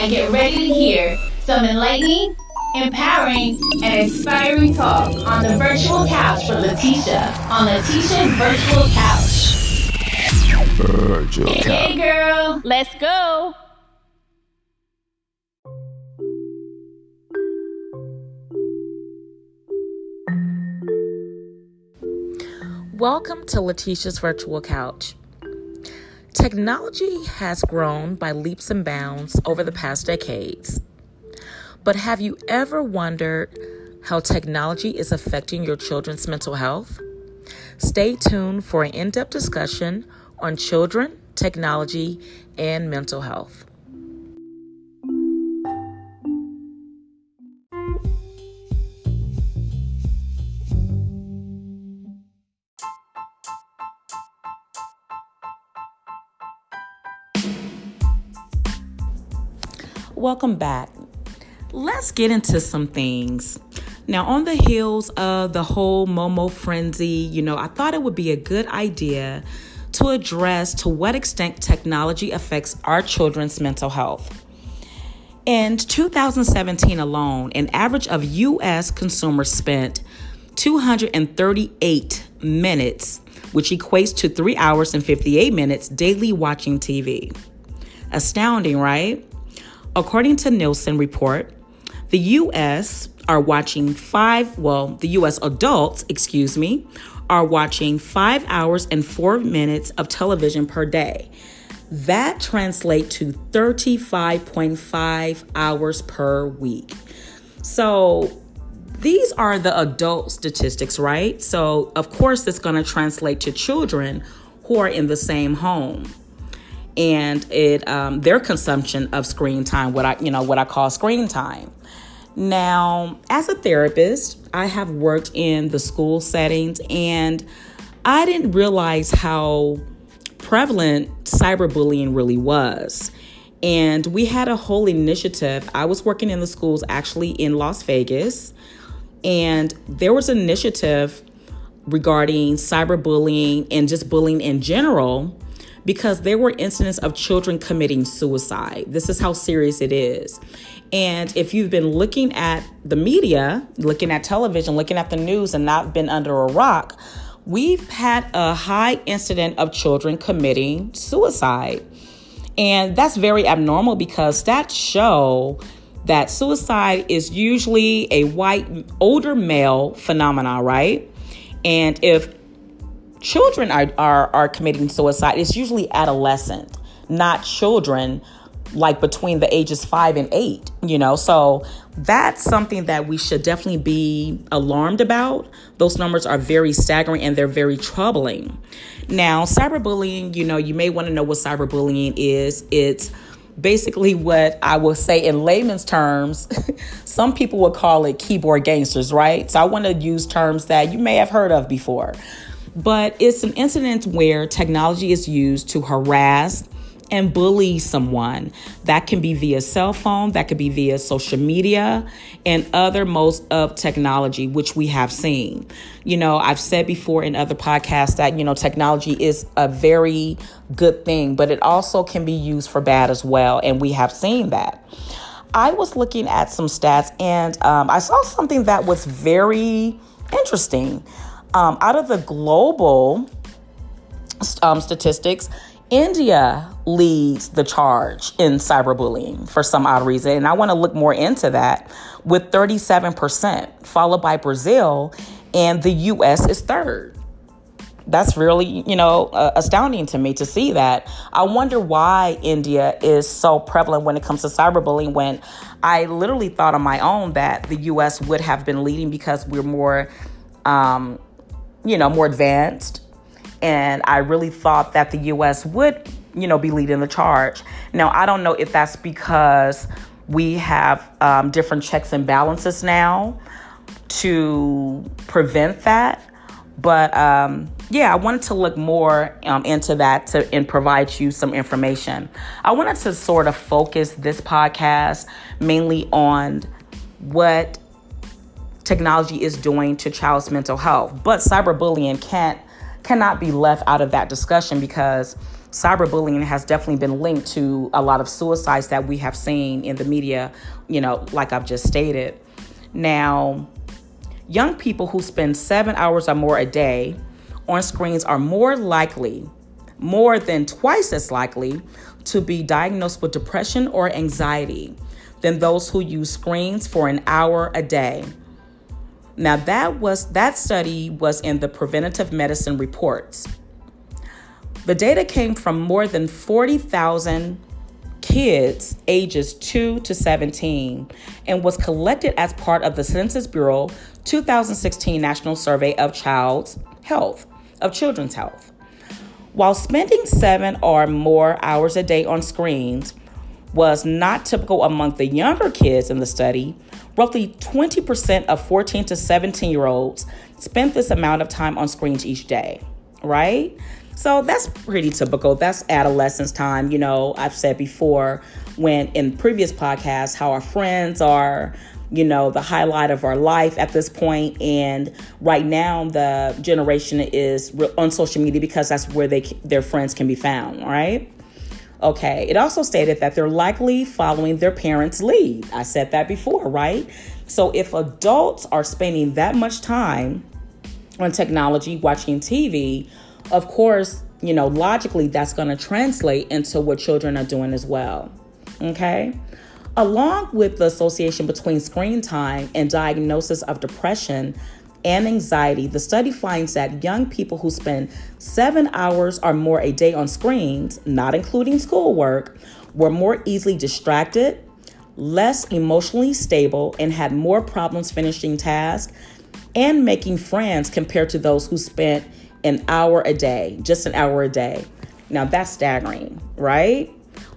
and get ready to hear some enlightening, empowering, and inspiring talk on the virtual couch with Letitia on Letitia's Virtual Couch. Virtual Hey, girl, let's go. Welcome to Letitia's Virtual Couch. Technology has grown by leaps and bounds over the past decades. But have you ever wondered how technology is affecting your children's mental health? Stay tuned for an in depth discussion on children, technology, and mental health. Welcome back. Let's get into some things. Now, on the heels of the whole Momo frenzy, you know, I thought it would be a good idea to address to what extent technology affects our children's mental health. In 2017 alone, an average of US consumers spent 238 minutes, which equates to 3 hours and 58 minutes daily watching TV. Astounding, right? According to Nielsen report, the US are watching 5, well, the US adults, excuse me, are watching 5 hours and 4 minutes of television per day. That translates to 35.5 hours per week. So, these are the adult statistics, right? So, of course, it's going to translate to children who are in the same home and it um, their consumption of screen time, what I you know what I call screen time. Now, as a therapist, I have worked in the school settings, and I didn't realize how prevalent cyberbullying really was. And we had a whole initiative. I was working in the schools actually in Las Vegas, and there was an initiative regarding cyberbullying and just bullying in general because there were incidents of children committing suicide. This is how serious it is. And if you've been looking at the media, looking at television, looking at the news, and not been under a rock, we've had a high incident of children committing suicide. And that's very abnormal because stats show that suicide is usually a white, older male phenomenon, right? And if children are, are, are committing suicide, it's usually adolescent, not children like between the ages five and eight, you know? So that's something that we should definitely be alarmed about. Those numbers are very staggering and they're very troubling. Now, cyberbullying, you know, you may want to know what cyberbullying is. It's basically what I will say in layman's terms, some people would call it keyboard gangsters, right? So I want to use terms that you may have heard of before. But it's an incident where technology is used to harass and bully someone. That can be via cell phone, that could be via social media, and other modes of technology, which we have seen. You know, I've said before in other podcasts that, you know, technology is a very good thing, but it also can be used for bad as well. And we have seen that. I was looking at some stats and um, I saw something that was very interesting. Um, out of the global um, statistics, India leads the charge in cyberbullying for some odd reason. And I want to look more into that with 37%, followed by Brazil, and the US is third. That's really, you know, uh, astounding to me to see that. I wonder why India is so prevalent when it comes to cyberbullying when I literally thought on my own that the US would have been leading because we're more, um, you know, more advanced and I really thought that the US would, you know, be leading the charge. Now, I don't know if that's because we have um, different checks and balances now to prevent that. But um, yeah, I wanted to look more um, into that to, and provide you some information. I wanted to sort of focus this podcast mainly on what technology is doing to child's mental health. But cyberbullying can't cannot be left out of that discussion because cyberbullying has definitely been linked to a lot of suicides that we have seen in the media, you know, like I've just stated. Now, young people who spend seven hours or more a day on screens are more likely, more than twice as likely, to be diagnosed with depression or anxiety than those who use screens for an hour a day. Now that was that study was in the Preventive Medicine Reports. The data came from more than 40,000 kids ages 2 to 17 and was collected as part of the Census Bureau 2016 National Survey of Child's Health, of Children's Health. While spending 7 or more hours a day on screens was not typical among the younger kids in the study, roughly 20% of 14 to 17 year olds spent this amount of time on screens each day, right? So that's pretty typical. That's adolescence time. You know, I've said before when in previous podcasts how our friends are, you know, the highlight of our life at this point. And right now, the generation is on social media because that's where they their friends can be found, right? Okay, it also stated that they're likely following their parents' lead. I said that before, right? So if adults are spending that much time on technology, watching TV, of course, you know, logically that's going to translate into what children are doing as well. Okay? Along with the association between screen time and diagnosis of depression, and anxiety, the study finds that young people who spend seven hours or more a day on screens, not including schoolwork, were more easily distracted, less emotionally stable, and had more problems finishing tasks and making friends compared to those who spent an hour a day, just an hour a day. Now that's staggering, right?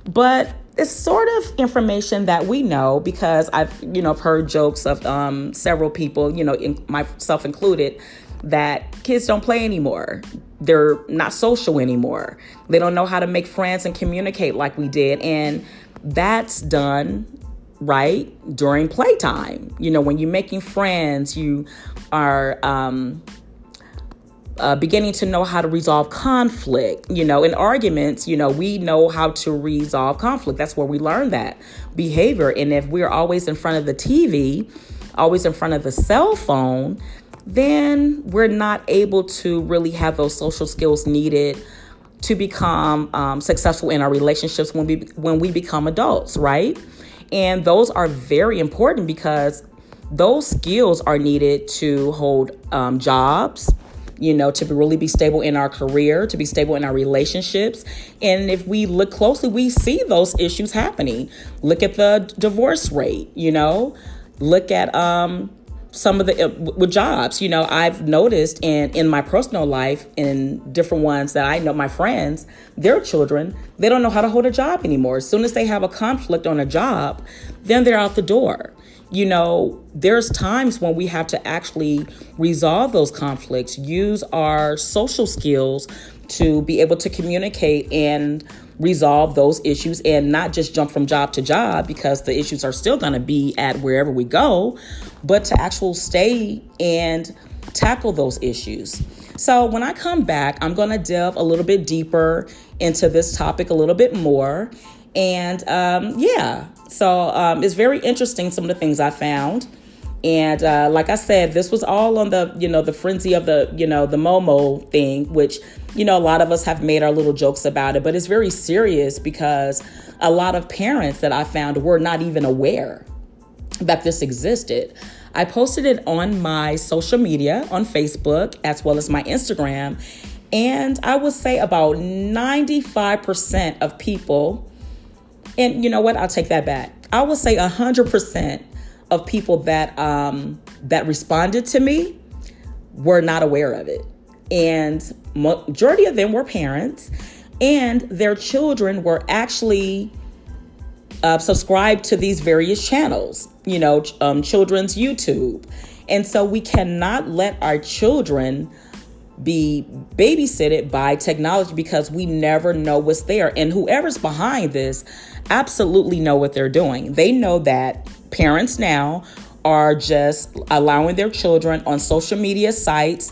But it's sort of information that we know because I've you know heard jokes of um, several people, you know, in, myself included, that kids don't play anymore. They're not social anymore. They don't know how to make friends and communicate like we did, and that's done right during playtime. You know, when you're making friends, you are. Um, uh, beginning to know how to resolve conflict. You know, in arguments, you know, we know how to resolve conflict. That's where we learn that behavior. And if we're always in front of the TV, always in front of the cell phone, then we're not able to really have those social skills needed to become um, successful in our relationships when we when we become adults, right? And those are very important because those skills are needed to hold um, jobs, you know, to really be stable in our career, to be stable in our relationships. And if we look closely, we see those issues happening. Look at the divorce rate, you know, look at um, some of the uh, with jobs you know i've noticed in in my personal life in different ones that i know my friends their children they don't know how to hold a job anymore. As soon as they have a conflict on a job then they're out the door. You know, there's times when we have to actually resolve those conflicts, use our social skills to be able to communicate and resolve those issues and not just jump from job to job because the issues are still going to be at wherever we go, but to actually stay and tackle those issues. So, when I come back, I'm going to delve a little bit deeper into this topic a little bit more. And um, yeah, so um, it's very interesting some of the things I found. And uh, like I said, this was all on the, you know, the frenzy of the, you know, the Momo thing, which, you know, a lot of us have made our little jokes about it, but it's very serious because a lot of parents that I found were not even aware that this existed. I posted it on my social media on Facebook as well as my Instagram. And I would say about 95% of people and you know what? I'll take that back. I would say 100% of people that um, that responded to me were not aware of it. And majority of them were parents and their children were actually uh, subscribed to these various channels, you know, um, children's YouTube. And so we cannot let our children be babysitted by technology because we never know what's there. And whoever's behind this absolutely know what they're doing. They know that parents now are just allowing their children on social media sites,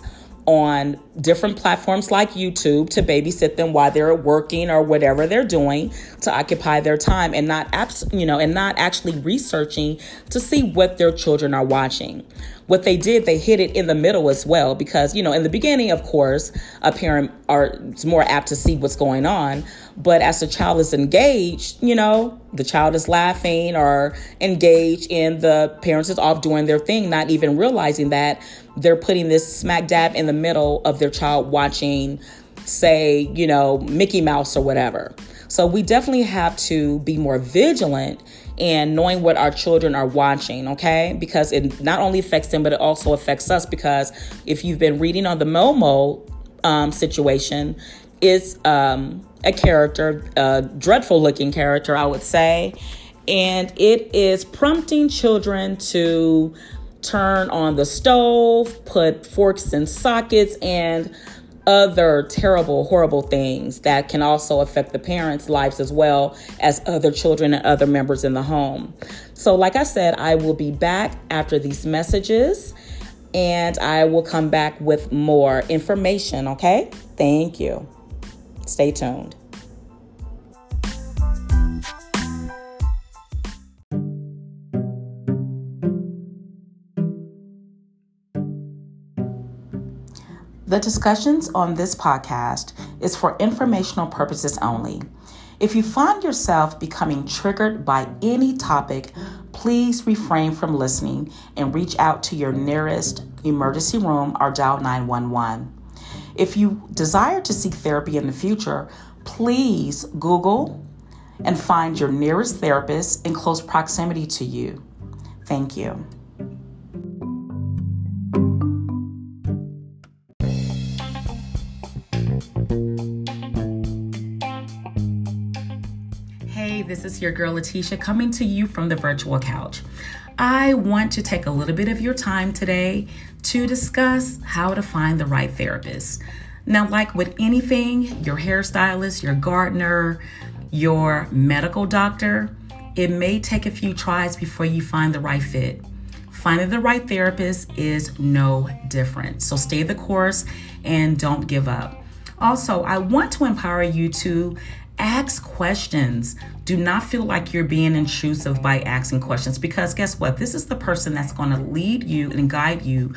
on different platforms like YouTube to babysit them while they're working or whatever they're doing to occupy their time and not abs- you know and not actually researching to see what their children are watching. What they did, they hit it in the middle as well because you know in the beginning, of course, a parent are more apt to see what's going on, but as the child is engaged, you know, the child is laughing or engaged and the parents is off doing their thing, not even realizing that they're putting this smack dab in the middle of their child watching, say, you know, Mickey Mouse or whatever. So we definitely have to be more vigilant and knowing what our children are watching, okay? Because it not only affects them, but it also affects us. Because if you've been reading on the Momo um, situation, is um, a character, a dreadful looking character, I would say. And it is prompting children to turn on the stove, put forks in sockets, and other terrible, horrible things that can also affect the parents' lives as well as other children and other members in the home. So, like I said, I will be back after these messages and I will come back with more information, okay? Thank you. Stay tuned. The discussions on this podcast is for informational purposes only. If you find yourself becoming triggered by any topic, please refrain from listening and reach out to your nearest emergency room or dial 911. If you desire to seek therapy in the future, please Google and find your nearest therapist in close proximity to you. Thank you. Your girl Letitia coming to you from the virtual couch. I want to take a little bit of your time today to discuss how to find the right therapist. Now, like with anything, your hairstylist, your gardener, your medical doctor, it may take a few tries before you find the right fit. Finding the right therapist is no different. So stay the course and don't give up. Also, I want to empower you to ask questions. Do not feel like you're being intrusive by asking questions because guess what? This is the person that's going to lead you and guide you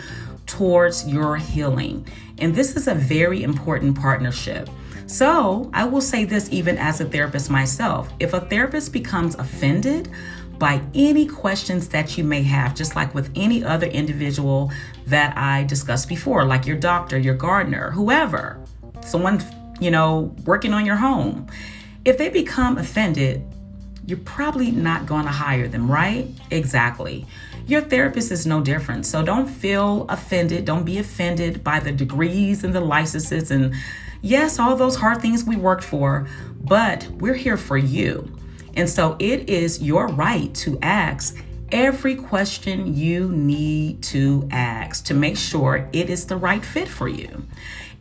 towards your healing. And this is a very important partnership. So, I will say this even as a therapist myself if a therapist becomes offended, by any questions that you may have, just like with any other individual that I discussed before, like your doctor, your gardener, whoever, someone, you know, working on your home. If they become offended, you're probably not going to hire them, right? Exactly. Your therapist is no different. So don't feel offended. Don't be offended by the degrees and the licenses and, yes, all those hard things we worked for, but we're here for you. And so it is your right to ask every question you need to ask to make sure it is the right fit for you.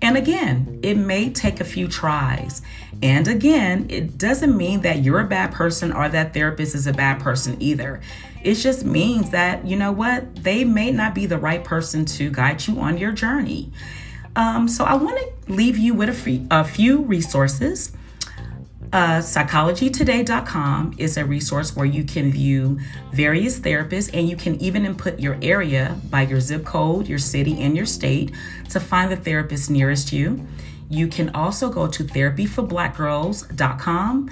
And again, it may take a few tries. And again, it doesn't mean that you're a bad person or that therapist is a bad person either. It just means that, you know what, they may not be the right person to guide you on your journey. Um, so I want to leave you with a, free, a few resources. Uh, psychologytoday.com is a resource where you can view various therapists and you can even input your area by your zip code, your city, and your state to find the therapist nearest you. You can also go to therapyforblackgirls.com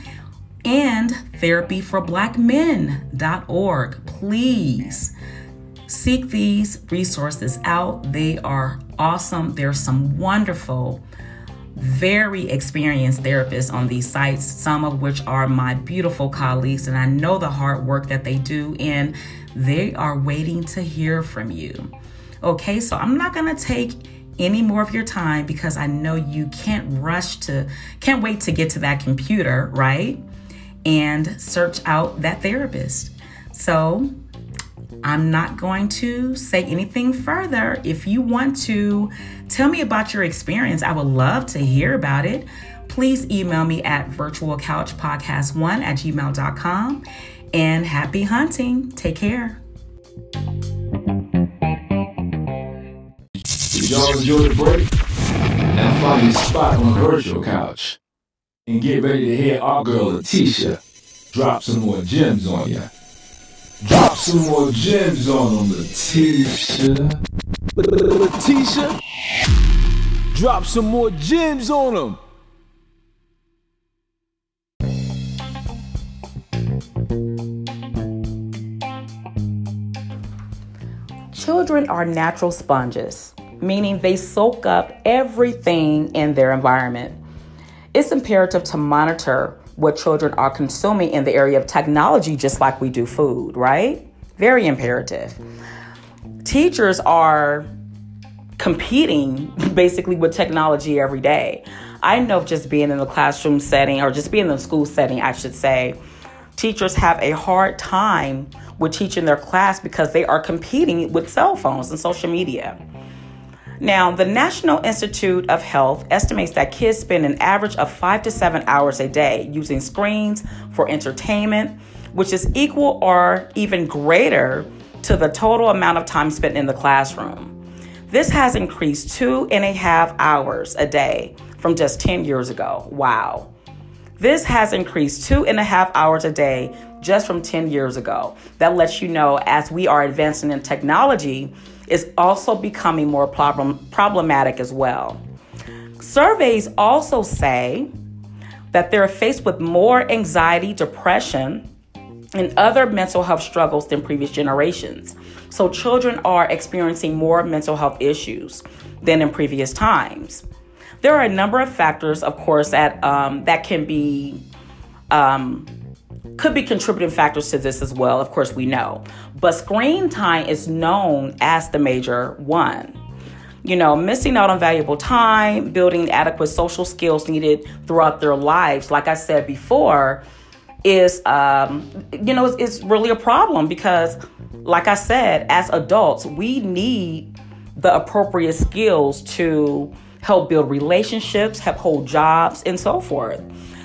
and therapyforblackmen.org. Please seek these resources out. They are awesome. There's some wonderful very experienced therapists on these sites, some of which are my beautiful colleagues, and I know the hard work that they do, and they are waiting to hear from you. Okay, so I'm not gonna take any more of your time because I know you can't rush to, can't wait to get to that computer, right? And search out that therapist. So I'm not going to say anything further. If you want to tell me about your experience, I would love to hear about it. Please email me at virtualcouchpodcast1 at gmail.com. And happy hunting. Take care. Did y'all enjoy the break? Now find your spot on the virtual couch and get ready to hear our girl Letitia drop some more gems on ya. Drop some more gems on them, Letitia. Letitia, drop some more gems on them. Children are natural sponges, meaning they soak up everything in their environment. It's imperative to monitor what children are consuming in the area of technology, just like we do food, right? Very imperative. Teachers are competing basically with technology every day. I know just being in the classroom setting or just being in the school setting, I should say, teachers have a hard time with teaching their class because they are competing with cell phones and social media. Now, the National Institute of Health estimates that kids spend an average of five to seven hours a day using screens for entertainment, which is equal or even greater to the total amount of time spent in the classroom. This has increased two and a half hours a day from just 10 years ago. Wow. This has increased two and a half hours a day just from 10 years ago. That lets you know as we are advancing in technology, is also becoming more problem, problematic as well. Surveys also say that they're faced with more anxiety, depression, and other mental health struggles than previous generations. So, children are experiencing more mental health issues than in previous times. There are a number of factors, of course, that um, that can be um, could be contributing factors to this as well. Of course, we know, but screen time is known as the major one. You know, missing out on valuable time, building adequate social skills needed throughout their lives. Like I said before, is um, you know, it's, it's really a problem because, like I said, as adults, we need the appropriate skills to help build relationships, help hold jobs, and so forth.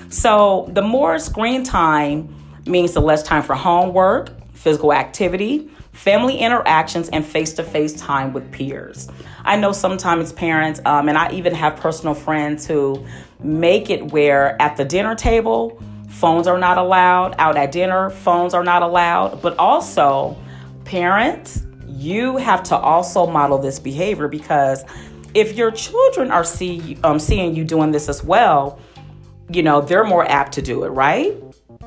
So, the more screen time means the less time for homework, physical activity, family interactions, and face to face time with peers. I know sometimes parents, um, and I even have personal friends who make it where at the dinner table, phones are not allowed, out at dinner, phones are not allowed, but also parents, you have to also model this behavior because if your children are see, um, seeing you doing this as well, you know, they're more apt to do it, right?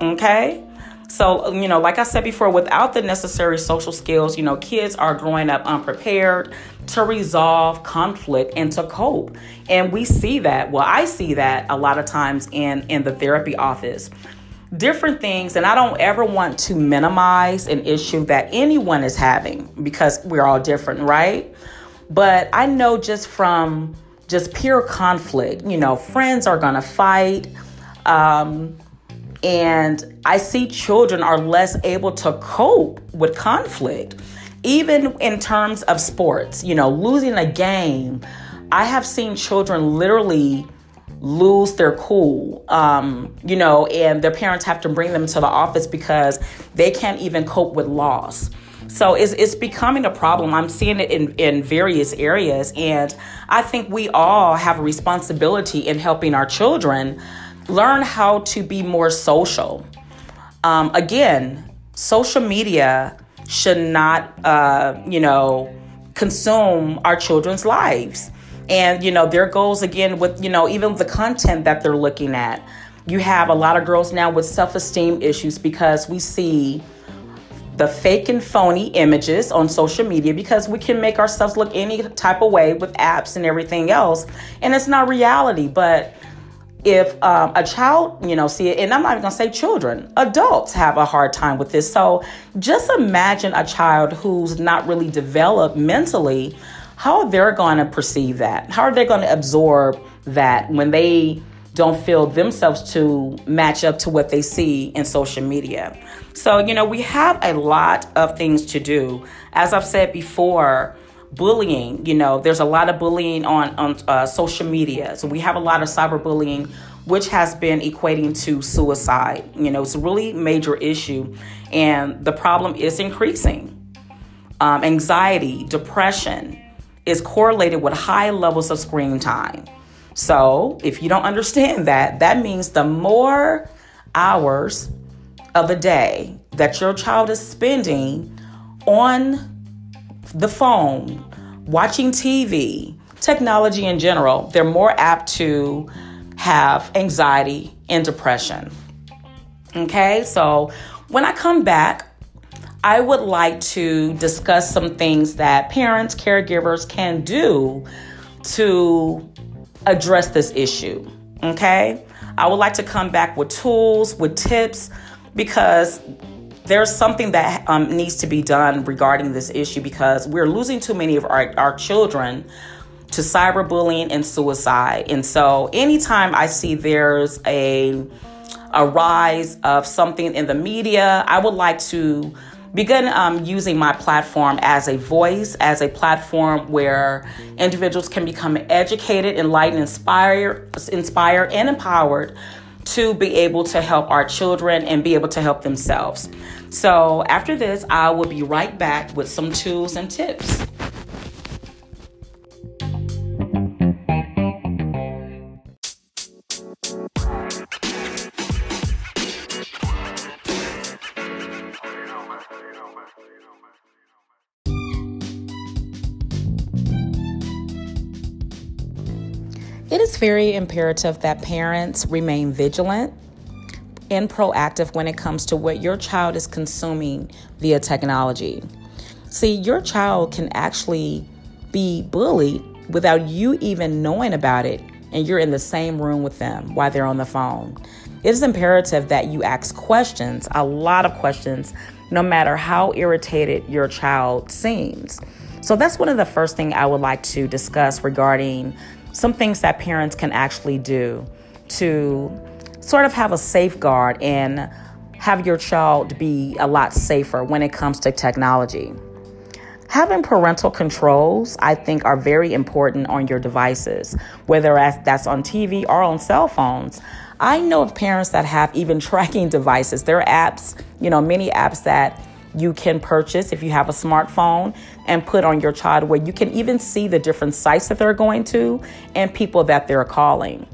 Okay. So, you know, like I said before, without the necessary social skills, you know, kids are growing up unprepared to resolve conflict and to cope. And we see that. Well, I see that a lot of times in in the therapy office. Different things, and I don't ever want to minimize an issue that anyone is having because we're all different, right? But I know just from just pure conflict, you know, friends are gonna fight. Um, and I see children are less able to cope with conflict, even in terms of sports. You know, losing a game, I have seen children literally lose their cool, um, you know, and their parents have to bring them to the office because they can't even cope with loss. So it's, it's becoming a problem. I'm seeing it in, in various areas. And I think we all have a responsibility in helping our children learn how to be more social. Um, again, social media should not, uh, you know, consume our children's lives. And, you know, there goes again with, you know, even the content that they're looking at. You have a lot of girls now with self esteem issues because we see the fake and phony images on social media because we can make ourselves look any type of way with apps and everything else. And it's not reality. But if um, a child, you know, see it, and I'm not even gonna say children, adults have a hard time with this. So just imagine a child who's not really developed mentally, how they're gonna perceive that. How are they gonna absorb that when they don't feel themselves to match up to what they see in social media? So, you know, we have a lot of things to do. As I've said before, bullying you know there's a lot of bullying on on uh, social media. So we have a lot of cyberbullying which has been equating to suicide you know it's a really major issue. And the problem is increasing. Um, anxiety depression is correlated with high levels of screen time. So, if you don't understand that, that means the more hours of a day that your child is spending on the phone, watching TV, technology in general, they're more apt to have anxiety and depression. Okay, so when I come back, I would like to discuss some things that parents, caregivers can do to address this issue. Okay, I would like to come back with tools, with tips, because there's something that um, needs to be done regarding this issue because we're losing too many of our, our children to cyberbullying and suicide. And so anytime I see there's a a rise of something in the media, I would like to begin um, using my platform as a voice, as a platform where individuals can become educated, enlightened, inspired, inspired, and empowered to be able to help our children and be able to help themselves. So after this, I will be right back with some tools and tips. It is very imperative that parents remain vigilant and proactive when it comes to what your child is consuming via technology. See, your child can actually be bullied without you even knowing about it, and you're in the same room with them while they're on the phone. It is imperative that you ask questions, a lot of questions, no matter how irritated your child seems. So, that's one of the first things I would like to discuss regarding some things that parents can actually do to sort of have a safeguard and have your child be a lot safer when it comes to technology. Having parental controls, I think, are very important on your devices, whether that's on TV or on cell phones. I know of parents that have even tracking devices. There are apps, you know, many apps that you can purchase if you have a smartphone and put on your child where you can even see the different sites that they're going to and people that they're calling.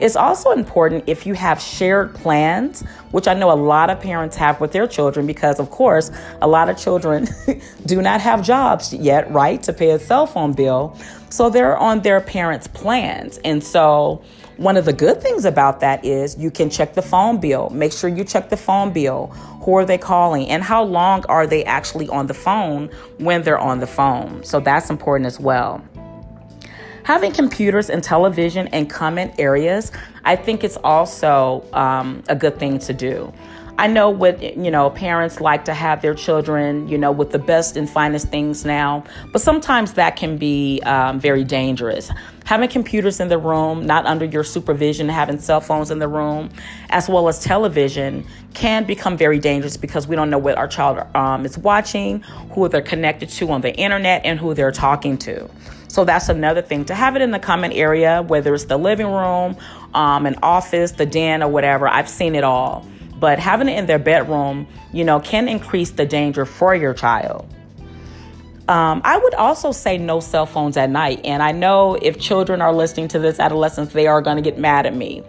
It's also important if you have shared plans, which I know a lot of parents have with their children because, of course, a lot of children do not have jobs yet, right, to pay a cell phone bill. So they're on their parents' plans. And so one of the good things about that is you can check the phone bill. Make sure you check the phone bill. Who are they calling? And how long are they actually on the phone when they're on the phone? So that's important as well. Having computers and television in common areas, I think it's also um, a good thing to do. I know what, you know, parents like to have their children, you know, with the best and finest things now, but sometimes that can be um, very dangerous. Having computers in the room, not under your supervision, having cell phones in the room, as well as television, can become very dangerous because we don't know what our child um, is watching, who they're connected to on the internet, and who they're talking to. So that's another thing to have it in the common area, whether it's the living room, um, an office, the den, or whatever. I've seen it all but having it in their bedroom, you know, can increase the danger for your child. Um, I would also say no cell phones at night. And I know if children are listening to this, adolescents, they are going to get mad at me.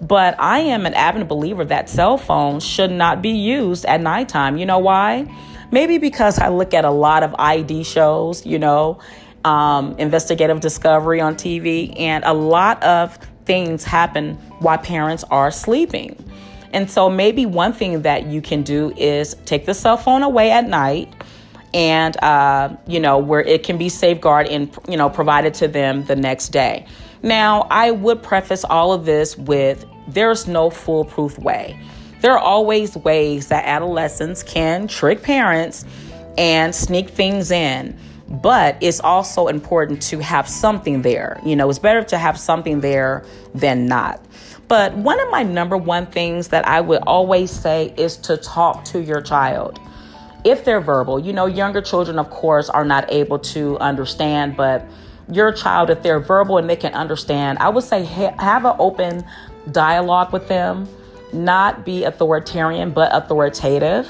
But I am an avid believer that cell phones should not be used at nighttime. You know why? Maybe because I look at a lot of ID shows, you know, um, investigative discovery on TV, and a lot of things happen while parents are sleeping. And so maybe one thing that you can do is take the cell phone away at night and uh, you know where it can be safeguarded and you know provided to them the next day. Now i would preface all of this with there's no foolproof way. There are always ways that adolescents can trick parents and sneak things in but it's also important to have something there. You know it's better to have something there than not but one of my number one things that I would always say is to talk to your child. If they're verbal, you know, younger children, of course, are not able to understand, but your child, if they're verbal and they can understand, I would say ha- have an open dialogue with them, not be authoritarian, but authoritative.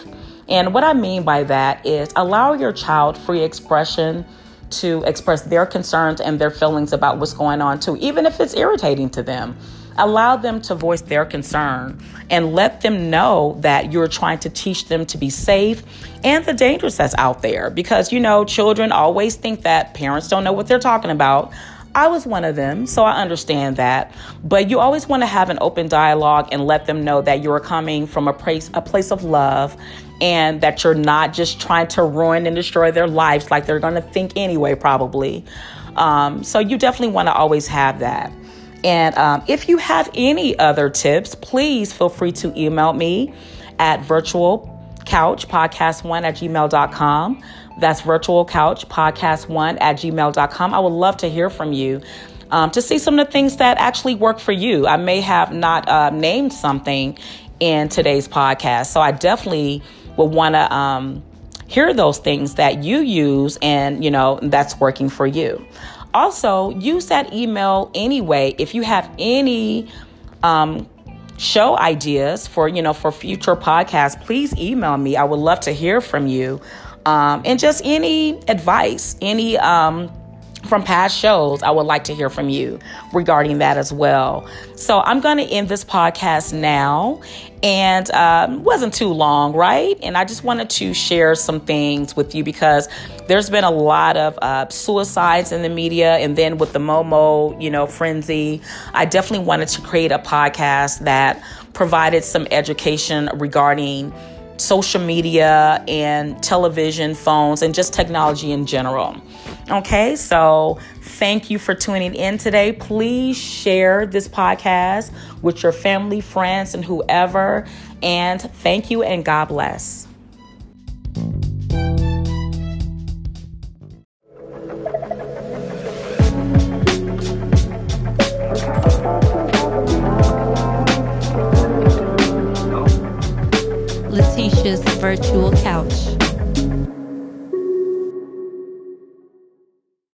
And what I mean by that is allow your child free expression to express their concerns and their feelings about what's going on too, even if it's irritating to them. Allow them to voice their concern and let them know that you're trying to teach them to be safe and the dangers that's out there. Because, you know, children always think that parents don't know what they're talking about. I was one of them, so I understand that. But you always want to have an open dialogue and let them know that you're coming from a place a place of love and that you're not just trying to ruin and destroy their lives like they're going to think anyway, probably. Um, so you definitely want to always have that. And um, if you have any other tips, please feel free to email me at virtualcouchpodcast1 at gmail.com. That's virtualcouchpodcast1 at gmail.com. I would love to hear from you. Um, to see some of the things that actually work for you. I may have not uh, named something in today's podcast. So I definitely would want to um, hear those things that you use and, you know, that's working for you. Also, use that email anyway. If you have any um, show ideas for, you know, for future podcasts, please email me. I would love to hear from you. Um, and just any advice, any um, from past shows, I would like to hear from you regarding that as well. So I'm going to end this podcast now, and um, wasn't too long, right? And I just wanted to share some things with you because there's been a lot of uh, suicides in the media, and then with the Momo, you know, frenzy, I definitely wanted to create a podcast that provided some education regarding social media and television, phones, and just technology in general. Okay, so thank you for tuning in today. Please share this podcast with your family, friends, and whoever. And thank you, and God bless. Letitia's virtual couch.